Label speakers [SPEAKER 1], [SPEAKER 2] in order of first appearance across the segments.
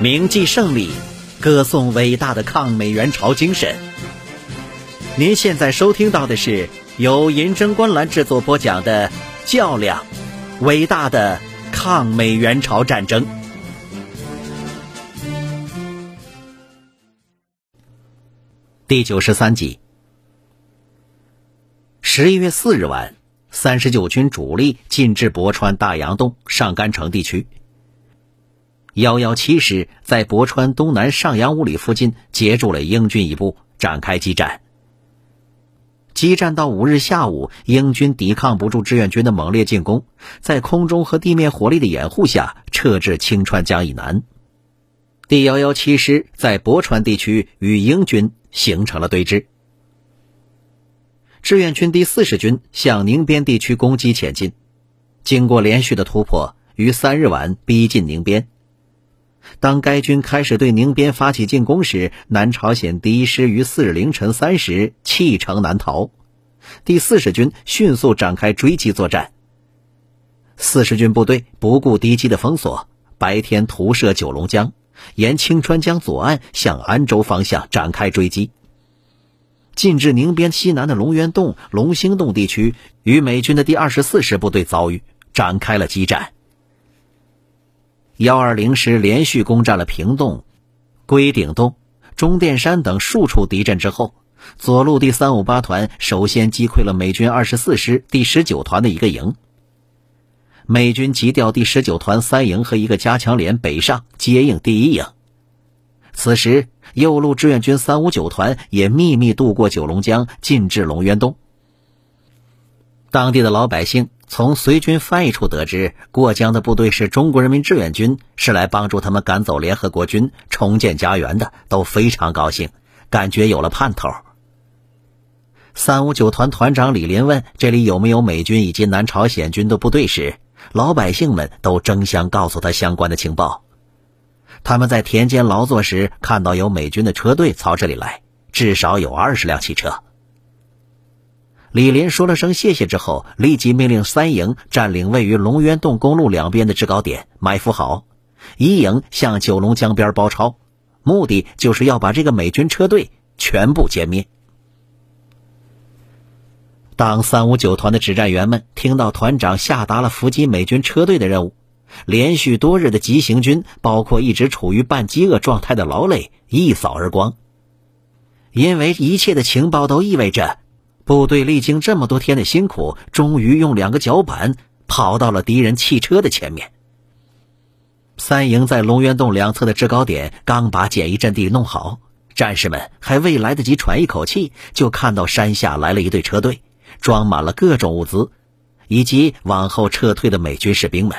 [SPEAKER 1] 铭记胜利，歌颂伟大的抗美援朝精神。您现在收听到的是由银针观澜制作播讲的《较量：伟大的抗美援朝战争》第九十三集。十一月四日晚，三十九军主力进至博川大洋洞上甘城地区。幺幺七师在博川东南上阳五里附近截住了英军一部，展开激战。激战到五日下午，英军抵抗不住志愿军的猛烈进攻，在空中和地面火力的掩护下，撤至青川江以南。第幺幺七师在博川地区与英军形成了对峙。志愿军第四十军向宁边地区攻击前进，经过连续的突破，于三日晚逼近宁边。当该军开始对宁边发起进攻时，南朝鲜第一师于四日凌晨三时弃城南逃，第四十军迅速展开追击作战。四十军部队不顾敌机的封锁，白天徒涉九龙江，沿青川江左岸向安州方向展开追击。进至宁边西南的龙源洞、龙兴洞地区，与美军的第二十四师部队遭遇，展开了激战。幺二零师连续攻占了平洞、龟顶洞、中甸山等数处敌阵之后，左路第三五八团首先击溃了美军二十四师第十九团的一个营。美军急调第十九团三营和一个加强连北上接应第一营。此时，右路志愿军三五九团也秘密渡过九龙江，进至龙渊洞。当地的老百姓。从随军翻译处得知，过江的部队是中国人民志愿军，是来帮助他们赶走联合国军、重建家园的，都非常高兴，感觉有了盼头。三五九团团长李林问：“这里有没有美军以及南朝鲜军的部队？”时，老百姓们都争相告诉他相关的情报。他们在田间劳作时，看到有美军的车队朝这里来，至少有二十辆汽车。李林说了声谢谢之后，立即命令三营占领位于龙渊洞公路两边的制高点，埋伏好；一营向九龙江边包抄，目的就是要把这个美军车队全部歼灭。当三五九团的指战员们听到团长下达了伏击美军车队的任务，连续多日的急行军，包括一直处于半饥饿状态的劳累，一扫而光。因为一切的情报都意味着。部队历经这么多天的辛苦，终于用两个脚板跑到了敌人汽车的前面。三营在龙渊洞两侧的制高点刚把简易阵地弄好，战士们还未来得及喘一口气，就看到山下来了一队车队，装满了各种物资，以及往后撤退的美军士兵们。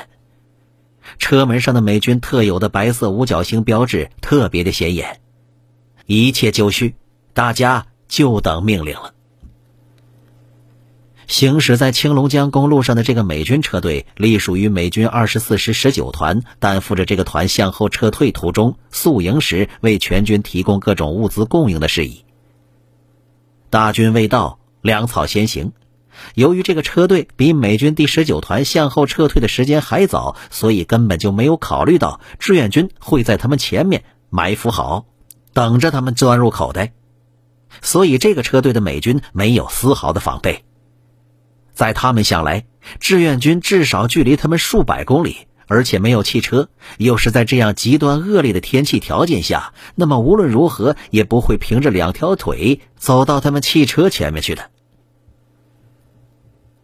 [SPEAKER 1] 车门上的美军特有的白色五角星标志特别的显眼。一切就绪，大家就等命令了。行驶在青龙江公路上的这个美军车队，隶属于美军二十四师十九团，担负着这个团向后撤退途中宿营时为全军提供各种物资供应的事宜。大军未到，粮草先行。由于这个车队比美军第十九团向后撤退的时间还早，所以根本就没有考虑到志愿军会在他们前面埋伏好，等着他们钻入口袋。所以这个车队的美军没有丝毫的防备。在他们想来，志愿军至少距离他们数百公里，而且没有汽车，又是在这样极端恶劣的天气条件下，那么无论如何也不会凭着两条腿走到他们汽车前面去的。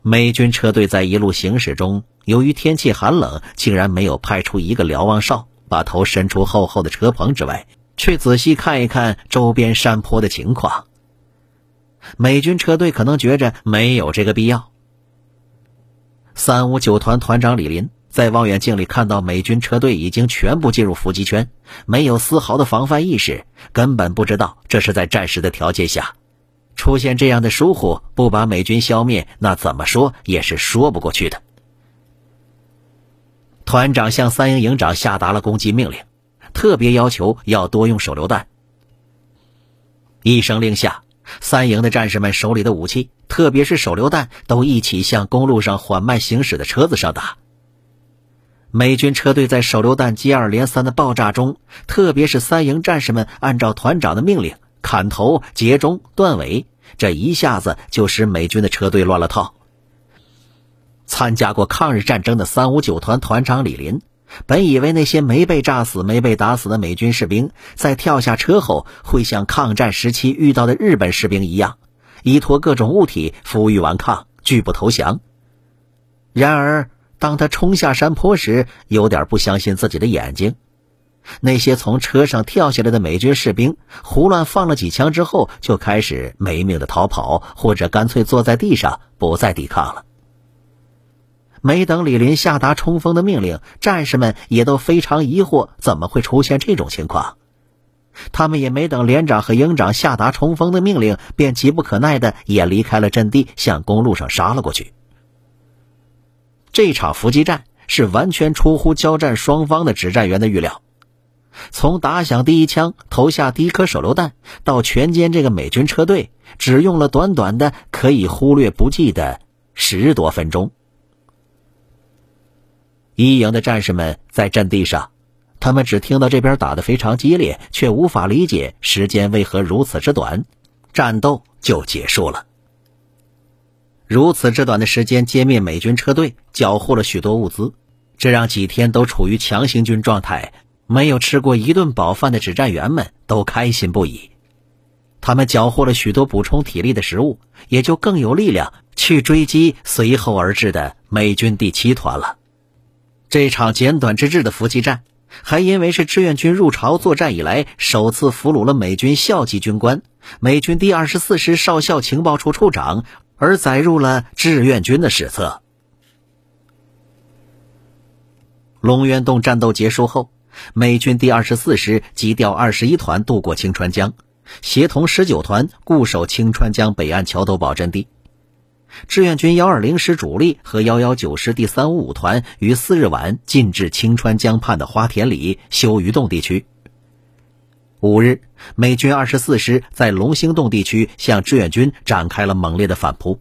[SPEAKER 1] 美军车队在一路行驶中，由于天气寒冷，竟然没有派出一个瞭望哨，把头伸出厚厚的车棚之外，去仔细看一看周边山坡的情况。美军车队可能觉着没有这个必要。三五九团团长李林在望远镜里看到美军车队已经全部进入伏击圈，没有丝毫的防范意识，根本不知道这是在战时的条件下出现这样的疏忽，不把美军消灭，那怎么说也是说不过去的。团长向三营营长下达了攻击命令，特别要求要多用手榴弹。一声令下。三营的战士们手里的武器，特别是手榴弹，都一起向公路上缓慢行驶的车子上打。美军车队在手榴弹接二连三的爆炸中，特别是三营战士们按照团长的命令砍头、截中、断尾，这一下子就使美军的车队乱了套。参加过抗日战争的三五九团团长李林，本以为那些没被炸死、没被打死的美军士兵，在跳下车后会像抗战时期遇到的日本士兵一样，依托各种物体负隅顽抗，拒不投降。然而，当他冲下山坡时，有点不相信自己的眼睛。那些从车上跳下来的美军士兵，胡乱放了几枪之后，就开始没命的逃跑，或者干脆坐在地上不再抵抗了。没等李林下达冲锋的命令，战士们也都非常疑惑，怎么会出现这种情况？他们也没等连长和营长下达冲锋的命令，便急不可耐的也离开了阵地，向公路上杀了过去。这场伏击战是完全出乎交战双方的指战员的预料。从打响第一枪、投下第一颗手榴弹到全歼这个美军车队，只用了短短的可以忽略不计的十多分钟。一营的战士们在阵地上，他们只听到这边打得非常激烈，却无法理解时间为何如此之短，战斗就结束了。如此之短的时间歼灭美军车队，缴获了许多物资，这让几天都处于强行军状态、没有吃过一顿饱饭的指战员们都开心不已。他们缴获了许多补充体力的食物，也就更有力量去追击随后而至的美军第七团了。这场简短之至的伏击战，还因为是志愿军入朝作战以来首次俘虏了美军校级军官、美军第二十四师少校情报处处长。而载入了志愿军的史册。龙源洞战斗结束后，美军第二十四师急调二十一团渡过清川江，协同十九团固守清川江北岸桥头堡阵地。志愿军幺二零师主力和幺幺九师第三五五团于四日晚进至青川江畔的花田里修鱼洞地区。五日，美军二十四师在龙兴洞地区向志愿军展开了猛烈的反扑。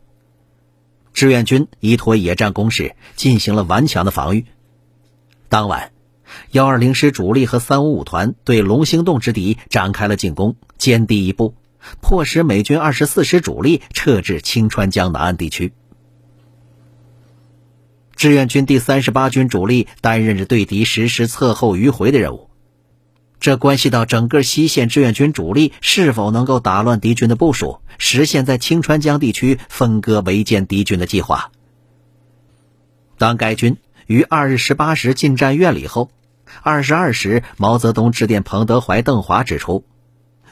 [SPEAKER 1] 志愿军依托野战工事进行了顽强的防御。当晚，幺二零师主力和三五五团对龙兴洞之敌展开了进攻，歼敌一部，迫使美军二十四师主力撤至清川江南岸地区。志愿军第三十八军主力担任着对敌实施侧后迂回的任务。这关系到整个西线志愿军主力是否能够打乱敌军的部署，实现在清川江地区分割围歼敌军的计划。当该军于二日十八时进占院里后，二十二时毛泽东致电彭德怀、邓华，指出，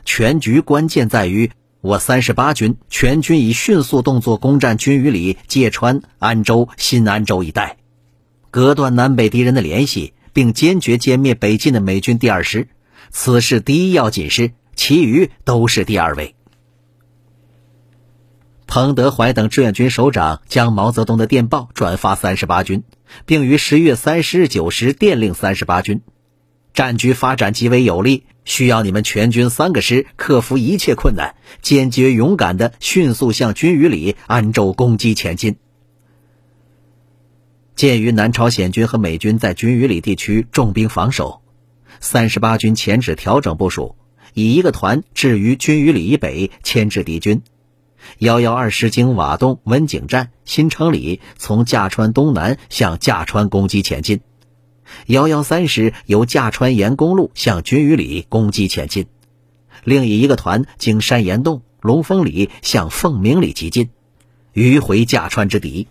[SPEAKER 1] 全局关键在于我三十八军全军以迅速动作攻占军隅里、界川、安州、新安州一带，隔断南北敌人的联系，并坚决歼灭北进的美军第二师。此事第一要紧事，其余都是第二位。彭德怀等志愿军首长将毛泽东的电报转发三十八军，并于十月三十日九时电令三十八军：战局发展极为有利，需要你们全军三个师克服一切困难，坚决勇敢的迅速向军隅里、安州攻击前进。鉴于南朝鲜军和美军在军隅里地区重兵防守。三十八军前指调整部署，以一个团置于军隅里以北牵制敌军。幺幺二师经瓦洞、温井站、新城里，从驾川东南向驾川攻击前进。幺幺三师由驾川沿公路向军隅里攻击前进。另以一个团经山岩洞、龙峰里向凤鸣里急进，迂回驾川之敌。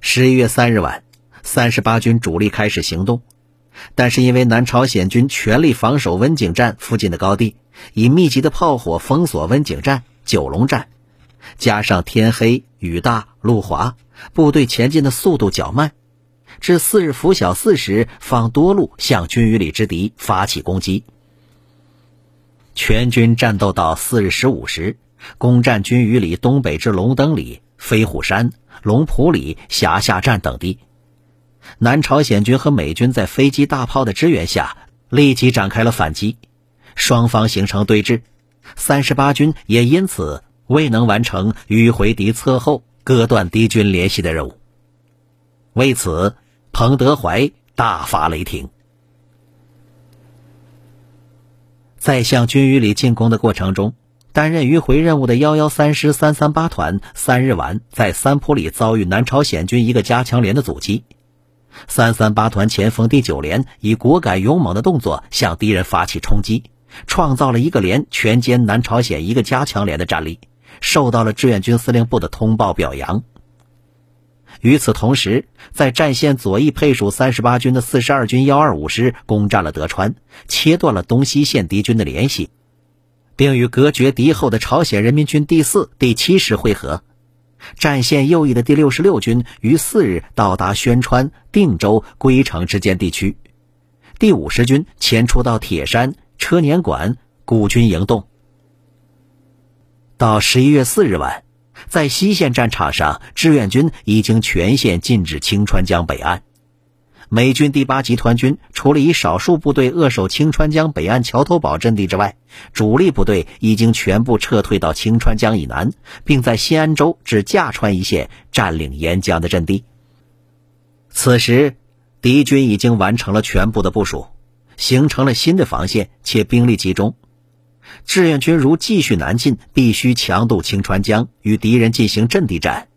[SPEAKER 1] 十一月三日晚，三十八军主力开始行动。但是因为南朝鲜军全力防守温井站附近的高地，以密集的炮火封锁温井站、九龙站，加上天黑雨大路滑，部队前进的速度较慢，至四日拂晓四时方多路向军隅里之敌发起攻击。全军战斗到四日十五时，攻占军隅里东北至龙登里、飞虎山、龙浦里、峡下站等地。南朝鲜军和美军在飞机、大炮的支援下，立即展开了反击，双方形成对峙。三十八军也因此未能完成迂回敌侧后、割断敌军联系的任务。为此，彭德怀大发雷霆。在向军隅里进攻的过程中，担任迂回任务的幺幺三师三三八团三日晚在三浦里遭遇南朝鲜军一个加强连的阻击。三三八团前锋第九连以果敢勇猛的动作向敌人发起冲击，创造了一个连全歼南朝鲜一个加强连的战例，受到了志愿军司令部的通报表扬。与此同时，在战线左翼配属三十八军的四十二军幺二五师攻占了德川，切断了东西线敌军的联系，并与隔绝敌后的朝鲜人民军第四、第七师会合。战线右翼的第六十六军于四日到达宣川、定州、归城之间地区，第五十军前出到铁山、车年馆，孤军营动。到十一月四日晚，在西线战场上，志愿军已经全线进至清川江北岸。美军第八集团军除了以少数部队扼守清川江北岸桥头堡阵地之外，主力部队已经全部撤退到清川江以南，并在新安州至架川一线占领沿江的阵地。此时，敌军已经完成了全部的部署，形成了新的防线，且兵力集中。志愿军如继续南进，必须强渡清川江，与敌人进行阵地战。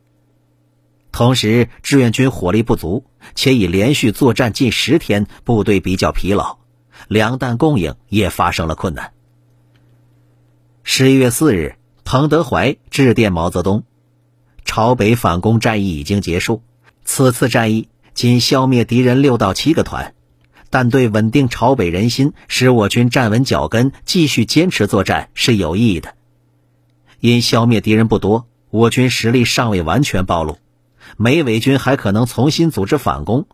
[SPEAKER 1] 同时，志愿军火力不足，且已连续作战近十天，部队比较疲劳，粮弹供应也发生了困难。十一月四日，彭德怀致电毛泽东：“朝北反攻战役已经结束，此次战役仅消灭敌人六到七个团，但对稳定朝北人心，使我军站稳脚跟，继续坚持作战是有意义的。因消灭敌人不多，我军实力尚未完全暴露。”美伪军还可能重新组织反攻。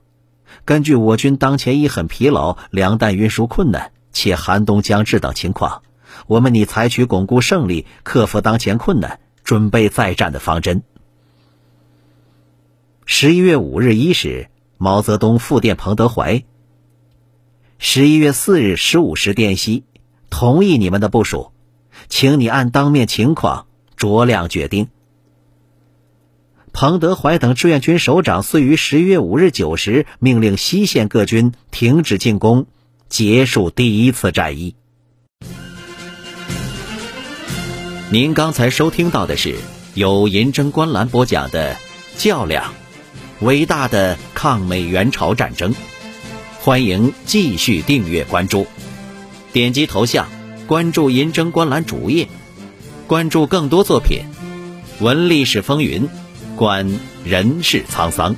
[SPEAKER 1] 根据我军当前已很疲劳、粮弹运输困难且寒冬将至等情况，我们拟采取巩固胜利、克服当前困难、准备再战的方针。十一月五日一时，毛泽东复电彭德怀。十一月四日十五时电息，同意你们的部署，请你按当面情况酌量决定。彭德怀等志愿军首长遂于十一月五日九时命令西线各军停止进攻，结束第一次战役。您刚才收听到的是由银针观澜播讲的《较量：伟大的抗美援朝战争》，欢迎继续订阅关注，点击头像关注银针观澜主页，关注更多作品，闻历史风云。观人世沧桑。